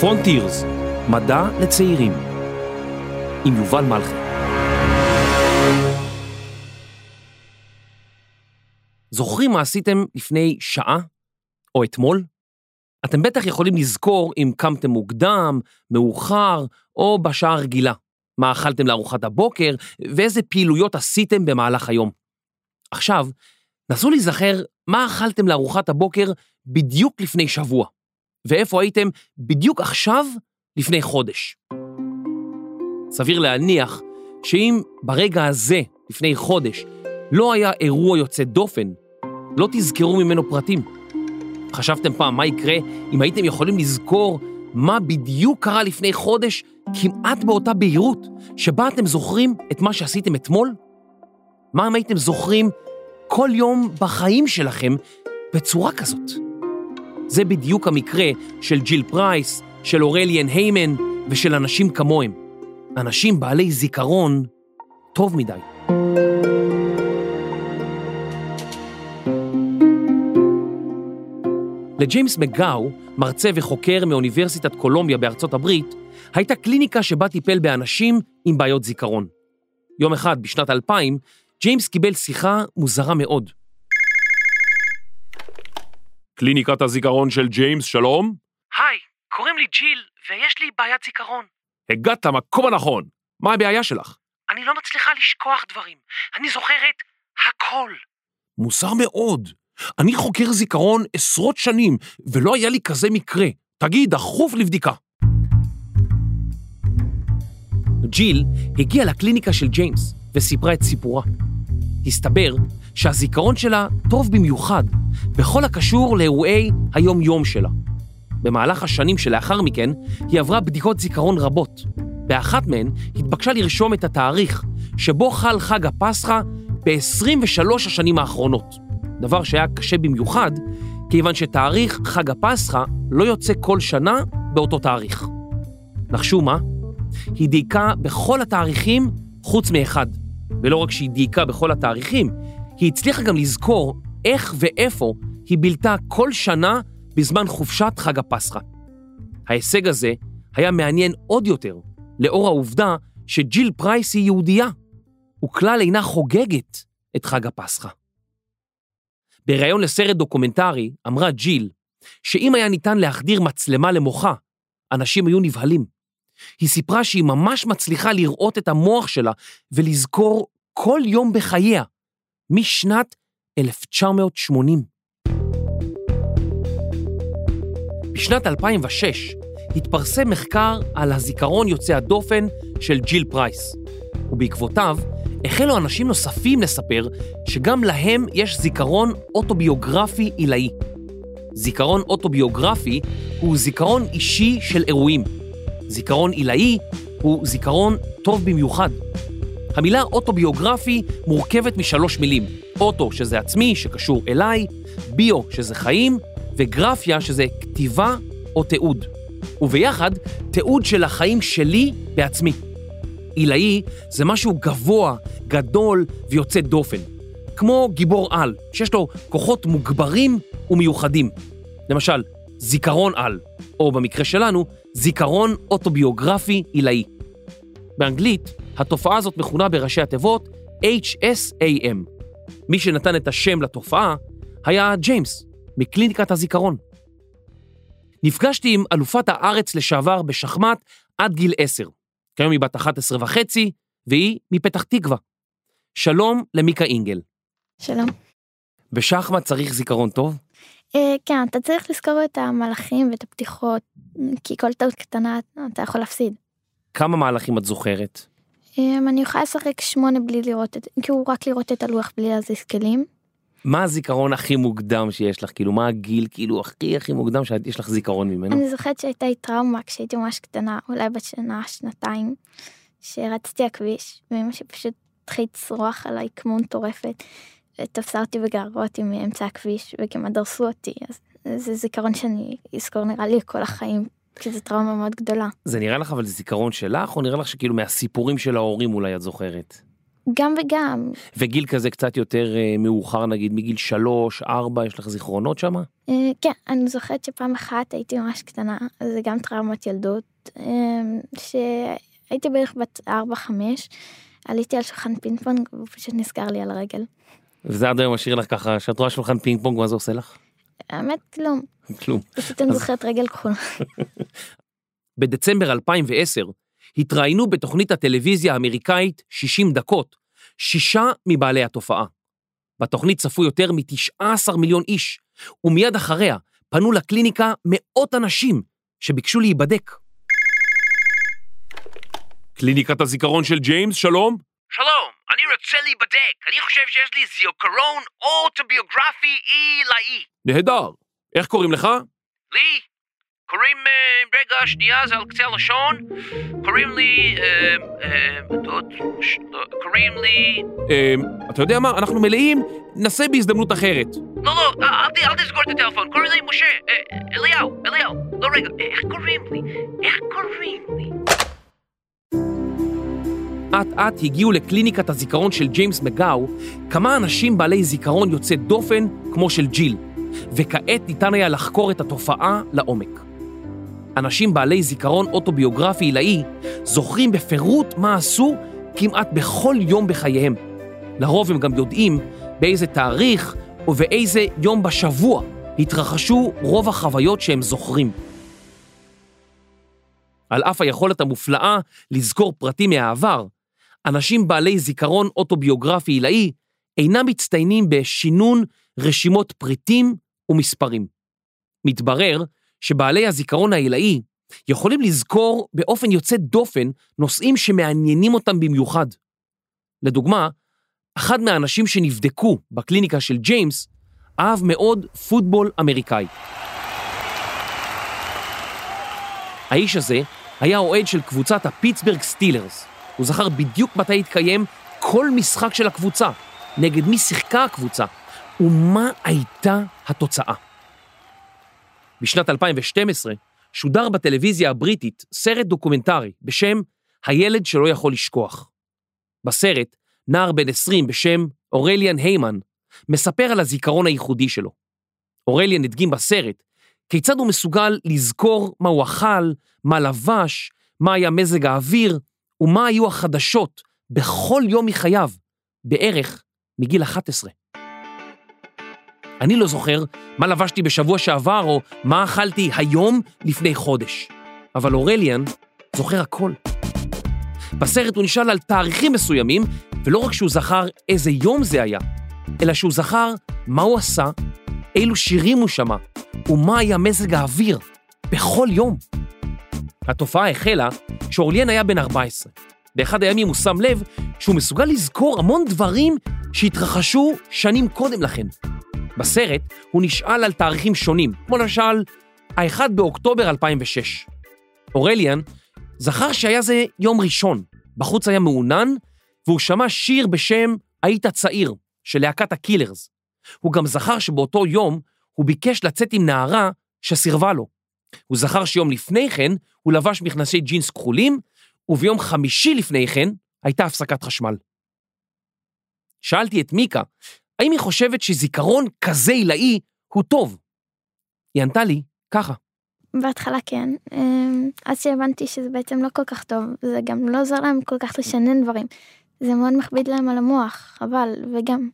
פרונטירס, מדע לצעירים, עם יובל מלכי. זוכרים מה עשיתם לפני שעה או אתמול? אתם בטח יכולים לזכור אם קמתם מוקדם, מאוחר או בשעה רגילה, מה אכלתם לארוחת הבוקר ואיזה פעילויות עשיתם במהלך היום. עכשיו, נסו להיזכר מה אכלתם לארוחת הבוקר בדיוק לפני שבוע, ואיפה הייתם בדיוק עכשיו לפני חודש. סביר להניח שאם ברגע הזה, לפני חודש, לא היה אירוע יוצא דופן, לא תזכרו ממנו פרטים. חשבתם פעם מה יקרה אם הייתם יכולים לזכור מה בדיוק קרה לפני חודש כמעט באותה בהירות שבה אתם זוכרים את מה שעשיתם אתמול? מה אם הייתם זוכרים כל יום בחיים שלכם בצורה כזאת? זה בדיוק המקרה של ג'יל פרייס, של אורליאן היימן ושל אנשים כמוהם. אנשים בעלי זיכרון טוב מדי. לג'יימס מגאו, מרצה וחוקר מאוניברסיטת קולומביה בארצות הברית, הייתה קליניקה שבה טיפל באנשים עם בעיות זיכרון. יום אחד, בשנת 2000, ג'יימס קיבל שיחה מוזרה מאוד. קליניקת הזיכרון של ג'יימס, שלום? היי, קוראים לי ג'יל, ויש לי בעיית זיכרון. הגעת למקום הנכון. מה הבעיה שלך? אני לא מצליחה לשכוח דברים. אני זוכרת הכל. מוזר מאוד. אני חוקר זיכרון עשרות שנים, ולא היה לי כזה מקרה. תגיד, דחוף לבדיקה. ג'יל הגיעה לקליניקה של ג'יימס וסיפרה את סיפורה. הסתבר שהזיכרון שלה טוב במיוחד בכל הקשור לאירועי היום-יום שלה. במהלך השנים שלאחר מכן היא עברה בדיקות זיכרון רבות. באחת מהן התבקשה לרשום את התאריך שבו חל חג הפסחא ב-23 השנים האחרונות. דבר שהיה קשה במיוחד, כיוון שתאריך חג הפסחא לא יוצא כל שנה באותו תאריך. נחשו מה? היא דייקה בכל התאריכים חוץ מאחד. ולא רק שהיא דייקה בכל התאריכים, היא הצליחה גם לזכור איך ואיפה היא בילתה כל שנה בזמן חופשת חג הפסחא. ההישג הזה היה מעניין עוד יותר, לאור העובדה שג'יל פרייס היא יהודייה, וכלל אינה חוגגת את חג הפסחא. בריאיון לסרט דוקומנטרי אמרה ג'יל שאם היה ניתן להחדיר מצלמה למוחה, אנשים היו נבהלים. היא סיפרה שהיא ממש מצליחה לראות את המוח שלה ולזכור כל יום בחייה, משנת 1980. בשנת 2006 התפרסם מחקר על הזיכרון יוצא הדופן של ג'יל פרייס, ובעקבותיו החלו אנשים נוספים לספר שגם להם יש זיכרון אוטוביוגרפי עילאי. זיכרון אוטוביוגרפי הוא זיכרון אישי של אירועים. זיכרון עילאי הוא זיכרון טוב במיוחד. המילה אוטוביוגרפי מורכבת משלוש מילים, אוטו שזה עצמי, שקשור אליי, ביו שזה חיים, וגרפיה שזה כתיבה או תיעוד. וביחד, תיעוד של החיים שלי בעצמי. עילאי זה משהו גבוה, גדול ויוצא דופן. כמו גיבור על, שיש לו כוחות מוגברים ומיוחדים. למשל, זיכרון על, או במקרה שלנו, זיכרון אוטוביוגרפי עילאי. באנגלית, התופעה הזאת מכונה בראשי התיבות HSAM. מי שנתן את השם לתופעה היה ג'יימס, מקליניקת הזיכרון. נפגשתי עם אלופת הארץ לשעבר בשחמט עד גיל 10. כיום היא בת 11 וחצי, והיא מפתח תקווה. שלום למיקה אינגל. שלום. בשחמט צריך זיכרון טוב? אה, כן, אתה צריך לזכור את המהלכים ואת הפתיחות, כי כל טעות קטנה אתה יכול להפסיד. כמה מהלכים את זוכרת? אה, אני יכולה לשחק שמונה בלי לראות את, כאילו רק לראות את הלוח בלי להזיז כלים. מה הזיכרון הכי מוקדם שיש לך? כאילו, מה הגיל כאילו הכי הכי מוקדם שיש לך זיכרון ממנו? אני זוכרת שהייתה לי טראומה כשהייתי ממש קטנה, אולי בת שנה, שנתיים, שרצתי הכביש, ואמא שפשוט התחילה לצרוח עליי כמו מטורפת, ותפסה אותי בגערות מאמצע הכביש, וכמעט דרסו אותי, אז זה זיכרון שאני אזכור נראה לי כל החיים, כי זו טראומה מאוד גדולה. זה נראה לך אבל זיכרון שלך, או נראה לך שכאילו מהסיפורים של ההורים אולי את זוכרת? גם וגם. וגיל כזה קצת יותר אה, מאוחר, נגיד מגיל שלוש, ארבע, יש לך זיכרונות שם? אה, כן, אני זוכרת שפעם אחת הייתי ממש קטנה, זה גם טראומת ילדות, אה, שהייתי בערך בת 4-5, עליתי על שולחן פינג פונג והוא פשוט נסגר לי על הרגל. וזה עד היום משאיר לך ככה, שאת רואה שולחן פינג פונג, מה זה עושה לך? האמת, כלום, כלום. פשוט אני זוכרת רגל כחולה. בדצמבר 2010 התראיינו בתוכנית הטלוויזיה האמריקאית 60 דקות, שישה מבעלי התופעה. בתוכנית צפו יותר מ-19 מיליון איש, ומיד אחריה פנו לקליניקה מאות אנשים שביקשו להיבדק. קליניקת הזיכרון של ג'יימס, שלום. שלום, אני רוצה להיבדק. אני חושב שיש לי זיכרון אוטוביוגרפי עילאי. נהדר. איך קוראים לך? לי? קוראים... אה, רגע, שנייה, זה על קצה הלשון. קוראים לי... אה, אה, דוד, ש- קוראים לי... אמ, אתה יודע מה? אנחנו מלאים, נסה בהזדמנות אחרת. לא, לא, אל תסגור את הטלפון. קוראים לי משה. אליהו, אליהו. לא, רגע, איך קוראים לי? איך אט אט הגיעו לקליניקת הזיכרון של ג'יימס מגאו כמה אנשים בעלי זיכרון יוצא דופן כמו של ג'יל, וכעת ניתן היה לחקור את התופעה לעומק. אנשים בעלי זיכרון אוטוביוגרפי עילאי זוכרים בפירוט מה עשו כמעט בכל יום בחייהם. לרוב הם גם יודעים באיזה תאריך ובאיזה יום בשבוע התרחשו רוב החוויות שהם זוכרים. על אף היכולת המופלאה לזכור פרטים מהעבר, אנשים בעלי זיכרון אוטוביוגרפי עילאי אינם מצטיינים בשינון רשימות פריטים ומספרים. מתברר שבעלי הזיכרון העילאי יכולים לזכור באופן יוצא דופן נושאים שמעניינים אותם במיוחד. לדוגמה, אחד מהאנשים שנבדקו בקליניקה של ג'יימס אהב מאוד פוטבול אמריקאי. האיש הזה היה אוהד של קבוצת הפיטסברג סטילרס. הוא זכר בדיוק מתי התקיים כל משחק של הקבוצה, נגד מי שיחקה הקבוצה, ומה הייתה התוצאה. בשנת 2012 שודר בטלוויזיה הבריטית סרט דוקומנטרי בשם הילד שלא יכול לשכוח. בסרט, נער בן 20 בשם אורליאן היימן מספר על הזיכרון הייחודי שלו. אורליאן הדגים בסרט כיצד הוא מסוגל לזכור מה הוא אכל, מה לבש, מה היה מזג האוויר ומה היו החדשות בכל יום מחייו, בערך מגיל 11. אני לא זוכר מה לבשתי בשבוע שעבר או מה אכלתי היום לפני חודש, אבל אורליאן זוכר הכל. בסרט הוא נשאל על תאריכים מסוימים, ולא רק שהוא זכר איזה יום זה היה, אלא שהוא זכר מה הוא עשה, אילו שירים הוא שמע, ומה היה מזג האוויר בכל יום. התופעה החלה כשאורליאן היה בן 14. באחד הימים הוא שם לב שהוא מסוגל לזכור המון דברים שהתרחשו שנים קודם לכן. בסרט הוא נשאל על תאריכים שונים, כמו למשל, ה-1 באוקטובר 2006. אורליאן זכר שהיה זה יום ראשון, בחוץ היה מעונן, והוא שמע שיר בשם "היית צעיר" של להקת הקילרס. הוא גם זכר שבאותו יום הוא ביקש לצאת עם נערה שסירבה לו. הוא זכר שיום לפני כן הוא לבש מכנסי ג'ינס כחולים, וביום חמישי לפני כן הייתה הפסקת חשמל. שאלתי את מיקה, האם היא חושבת שזיכרון כזה עילאי הוא טוב? היא ענתה לי ככה. בהתחלה כן, אמ, אז שהבנתי שזה בעצם לא כל כך טוב, זה גם לא עוזר להם כל כך לשנן דברים. זה מאוד מכביד להם על המוח, חבל, וגם,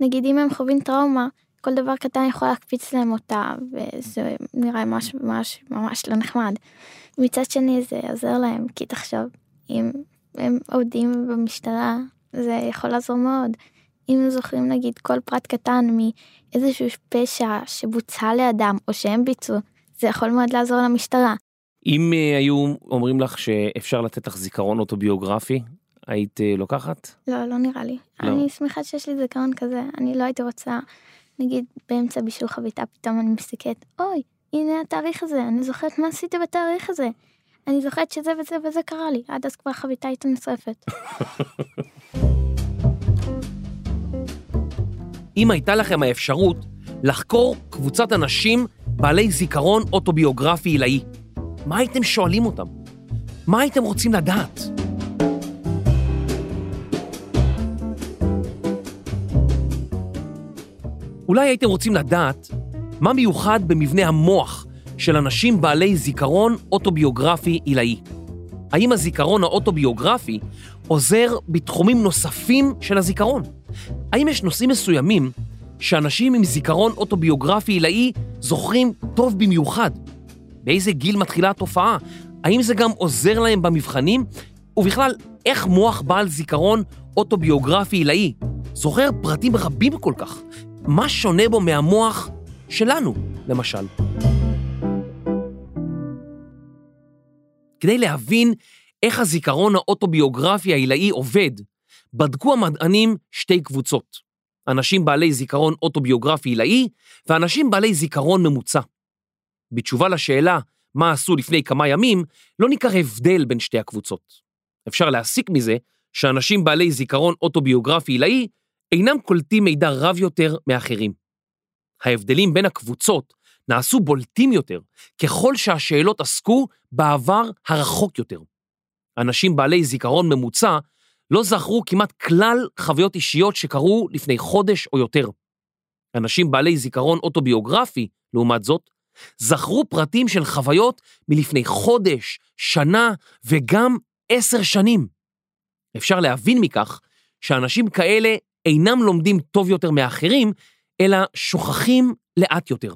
נגיד אם הם חווים טראומה, כל דבר קטן יכול להקפיץ להם אותה, וזה נראה ממש ממש ממש לא נחמד. מצד שני זה עוזר להם, כי תחשוב, אם הם עובדים במשטרה, זה יכול לעזור מאוד. אם הם זוכרים נגיד כל פרט קטן מאיזשהו פשע שבוצע לאדם, או שהם ביצעו, זה יכול מאוד לעזור למשטרה. אם אה, היו אומרים לך שאפשר לתת לך זיכרון אוטוביוגרפי, היית אה, לוקחת? לא, לא נראה לי. לא. אני שמחה שיש לי זיכרון כזה, אני לא הייתי רוצה, נגיד באמצע בישול חביתה, פתאום אני מסתכלת, אוי, הנה התאריך הזה, אני זוכרת מה עשיתי בתאריך הזה. אני זוכרת שזה וזה וזה קרה לי, עד אז כבר החביתה הייתה נשרפת. אם הייתה לכם האפשרות לחקור קבוצת אנשים בעלי זיכרון אוטוביוגרפי עילאי, מה הייתם שואלים אותם? מה הייתם רוצים לדעת? אולי הייתם רוצים לדעת מה מיוחד במבנה המוח של אנשים בעלי זיכרון אוטוביוגרפי עילאי. האם הזיכרון האוטוביוגרפי עוזר בתחומים נוספים של הזיכרון? האם יש נושאים מסוימים שאנשים עם זיכרון אוטוביוגרפי עילאי זוכרים טוב במיוחד? באיזה גיל מתחילה התופעה? האם זה גם עוזר להם במבחנים? ובכלל, איך מוח בעל זיכרון אוטוביוגרפי עילאי זוכר פרטים רבים כל כך? מה שונה בו מהמוח שלנו, למשל? כדי להבין איך הזיכרון האוטוביוגרפי העילאי עובד, בדקו המדענים שתי קבוצות, אנשים בעלי זיכרון אוטוביוגרפי עילאי ואנשים בעלי זיכרון ממוצע. בתשובה לשאלה מה עשו לפני כמה ימים, לא ניכר הבדל בין שתי הקבוצות. אפשר להסיק מזה שאנשים בעלי זיכרון אוטוביוגרפי עילאי אינם קולטים מידע רב יותר מאחרים. ההבדלים בין הקבוצות נעשו בולטים יותר ככל שהשאלות עסקו בעבר הרחוק יותר. אנשים בעלי זיכרון ממוצע לא זכרו כמעט כלל חוויות אישיות שקרו לפני חודש או יותר. אנשים בעלי זיכרון אוטוביוגרפי, לעומת זאת, זכרו פרטים של חוויות מלפני חודש, שנה וגם עשר שנים. אפשר להבין מכך שאנשים כאלה אינם לומדים טוב יותר מאחרים, אלא שוכחים לאט יותר.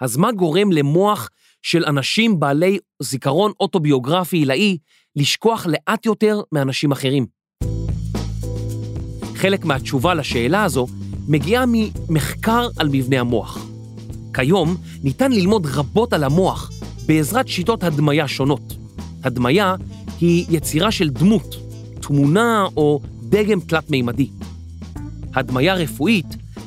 אז מה גורם למוח של אנשים בעלי זיכרון אוטוביוגרפי עילאי לשכוח לאט יותר מאנשים אחרים? חלק מהתשובה לשאלה הזו מגיעה ממחקר על מבנה המוח. כיום ניתן ללמוד רבות על המוח בעזרת שיטות הדמיה שונות. הדמיה היא יצירה של דמות, תמונה או דגם תלת-מימדי. הדמיה רפואית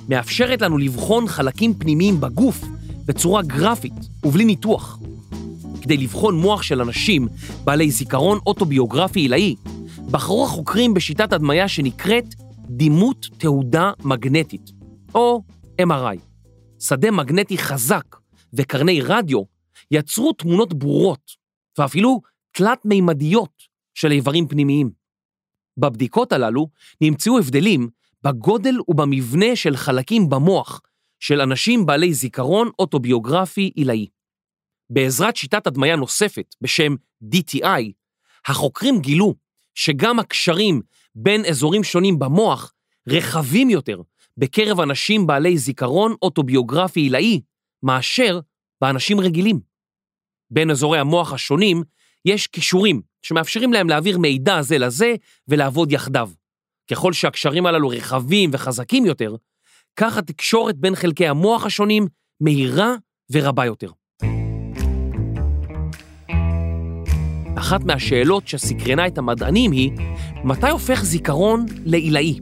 מאפשרת לנו לבחון חלקים פנימיים בגוף בצורה גרפית ובלי ניתוח. כדי לבחון מוח של אנשים בעלי זיכרון אוטוביוגרפי עילאי, בחרו החוקרים בשיטת הדמיה שנקראת דימות תהודה מגנטית, או MRI. שדה מגנטי חזק וקרני רדיו יצרו תמונות ברורות, ואפילו תלת-מימדיות של איברים פנימיים. בבדיקות הללו נמצאו הבדלים בגודל ובמבנה של חלקים במוח של אנשים בעלי זיכרון אוטוביוגרפי עילאי. בעזרת שיטת הדמיה נוספת בשם DTI, החוקרים גילו שגם הקשרים בין אזורים שונים במוח רחבים יותר בקרב אנשים בעלי זיכרון אוטוביוגרפי עילאי מאשר באנשים רגילים. בין אזורי המוח השונים יש קישורים שמאפשרים להם להעביר מידע זה לזה ולעבוד יחדיו. ככל שהקשרים הללו רחבים וחזקים יותר, כך התקשורת בין חלקי המוח השונים מהירה ורבה יותר. אחת מהשאלות שסקרנה את המדענים היא, מתי הופך זיכרון לעילאי?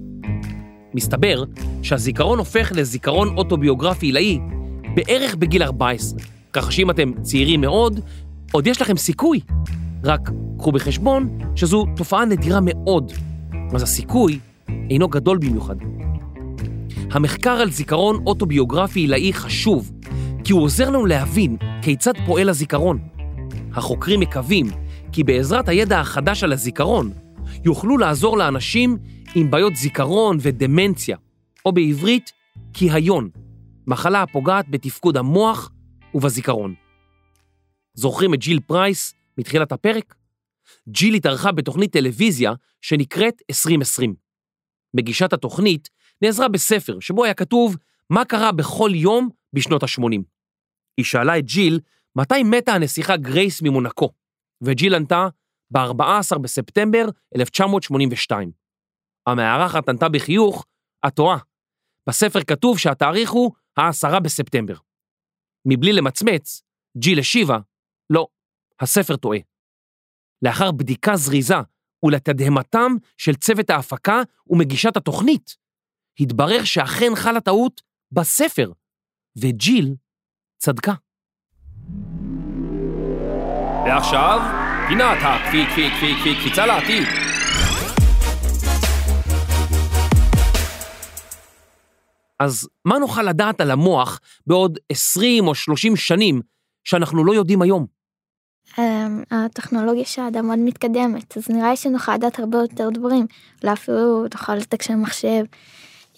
מסתבר שהזיכרון הופך לזיכרון אוטוביוגרפי עילאי בערך בגיל 14, ככה שאם אתם צעירים מאוד, עוד יש לכם סיכוי. רק קחו בחשבון שזו תופעה נדירה מאוד, אז הסיכוי אינו גדול במיוחד. המחקר על זיכרון אוטוביוגרפי עילאי חשוב, כי הוא עוזר לנו להבין כיצד פועל הזיכרון. החוקרים מקווים כי בעזרת הידע החדש על הזיכרון, יוכלו לעזור לאנשים עם בעיות זיכרון ודמנציה, או בעברית, כיהיון, מחלה הפוגעת בתפקוד המוח ובזיכרון. זוכרים את ג'יל פרייס מתחילת הפרק? ג'יל התארחה בתוכנית טלוויזיה שנקראת 2020. מגישת התוכנית נעזרה בספר שבו היה כתוב מה קרה בכל יום בשנות ה-80. היא שאלה את ג'יל מתי מתה הנסיכה גרייס ממונקו, וג'יל ענתה ב-14 בספטמבר 1982. המארחת ענתה בחיוך, את טועה. בספר כתוב שהתאריך הוא ה-10 בספטמבר. מבלי למצמץ, ג'יל השיבה, לא, הספר טועה. לאחר בדיקה זריזה ולתדהמתם של צוות ההפקה ומגישת התוכנית, התברר שאכן חלה טעות בספר, וג'יל צדקה. ועכשיו, פינת קפיצה לעתיד. אז מה נוכל לדעת על המוח בעוד 20 או 30 שנים שאנחנו לא יודעים היום? אמ, הטכנולוגיה של האדם מאוד מתקדמת, אז נראה לי שנוכל לדעת הרבה יותר דברים. אולי אפילו נוכל לתקשר מחשב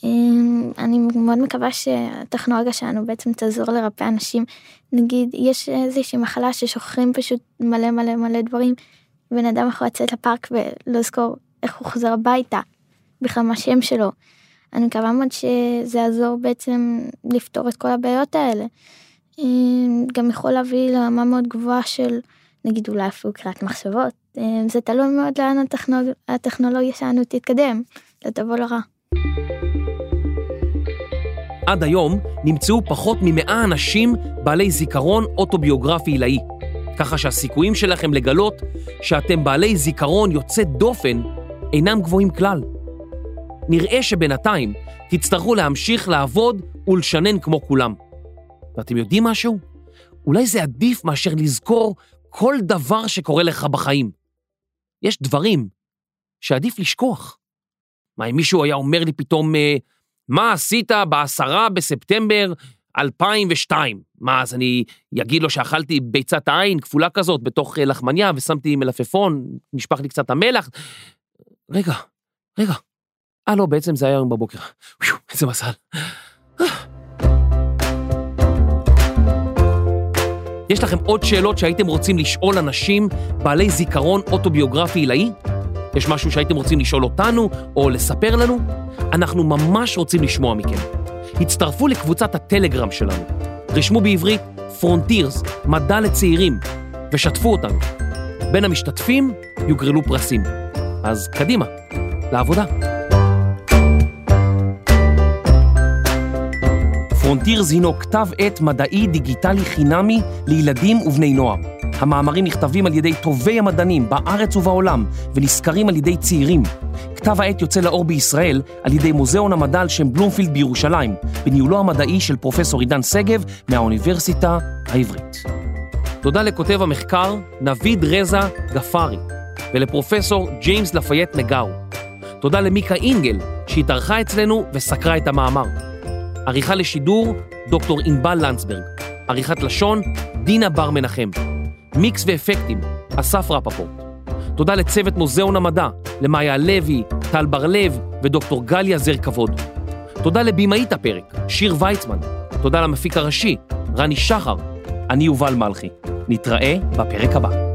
אמ, אני מאוד מקווה שהטכנולוגיה שלנו בעצם תעזור לרפא אנשים. נגיד, יש איזושהי מחלה ששוכחים פשוט מלא מלא מלא דברים, בן אדם יכול לצאת לפארק ולא לזכור איך הוא חוזר הביתה, בכלל מה השם שלו. אני מקווה מאוד שזה יעזור בעצם לפתור את כל הבעיות האלה. אמ, גם יכול להביא לרמה מאוד גבוהה של, נגיד אולי אפילו קריאת מחשבות. אמ, זה תלוי מאוד לאן הטכנולוג... הטכנולוגיה שלנו תתקדם, לטוב או לרע. עד היום נמצאו פחות ממאה אנשים בעלי זיכרון אוטוביוגרפי עילאי, ככה שהסיכויים שלכם לגלות שאתם בעלי זיכרון יוצא דופן אינם גבוהים כלל. נראה שבינתיים תצטרכו להמשיך לעבוד ולשנן כמו כולם. ואתם יודעים משהו? אולי זה עדיף מאשר לזכור כל דבר שקורה לך בחיים. יש דברים שעדיף לשכוח. מה, אם מישהו היה אומר לי פתאום, אה, מה עשית בעשרה בספטמבר 2002? מה, אז אני אגיד לו שאכלתי ביצת עין כפולה כזאת בתוך אה, לחמניה ושמתי מלפפון, נשפך לי קצת המלח? רגע, רגע. אה, לא, בעצם זה היה היום בבוקר. איזה מזל. יש לכם עוד שאלות שהייתם רוצים לשאול אנשים בעלי זיכרון אוטוביוגרפי עילאי? יש משהו שהייתם רוצים לשאול אותנו או לספר לנו? אנחנו ממש רוצים לשמוע מכם. הצטרפו לקבוצת הטלגרם שלנו. רשמו בעברית פרונטירס, מדע לצעירים, ושתפו אותנו. בין המשתתפים יוגרלו פרסים. אז קדימה, לעבודה. פרונטירס הינו כתב עת מדעי דיגיטלי חינמי לילדים ובני נוער. המאמרים נכתבים על ידי טובי המדענים בארץ ובעולם ונשכרים על ידי צעירים. כתב העת יוצא לאור בישראל על ידי מוזיאון המדע על שם בלומפילד בירושלים, בניהולו המדעי של פרופסור עידן שגב מהאוניברסיטה העברית. תודה לכותב המחקר נביד רזה גפארי ולפרופסור ג'יימס לפייט נגאו. תודה למיקה אינגל שהתארחה אצלנו וסקרה את המאמר. עריכה לשידור, דוקטור ענבל לנצברג. עריכת לשון, דינה בר מנחם. מיקס ואפקטים, אסף רפפורט. תודה לצוות מוזיאון המדע, למאיה לוי, טל בר-לב ודוקטור גליה זר כבוד. תודה לבמאית הפרק, שיר ויצמן. תודה למפיק הראשי, רני שחר. אני יובל מלכי. נתראה בפרק הבא.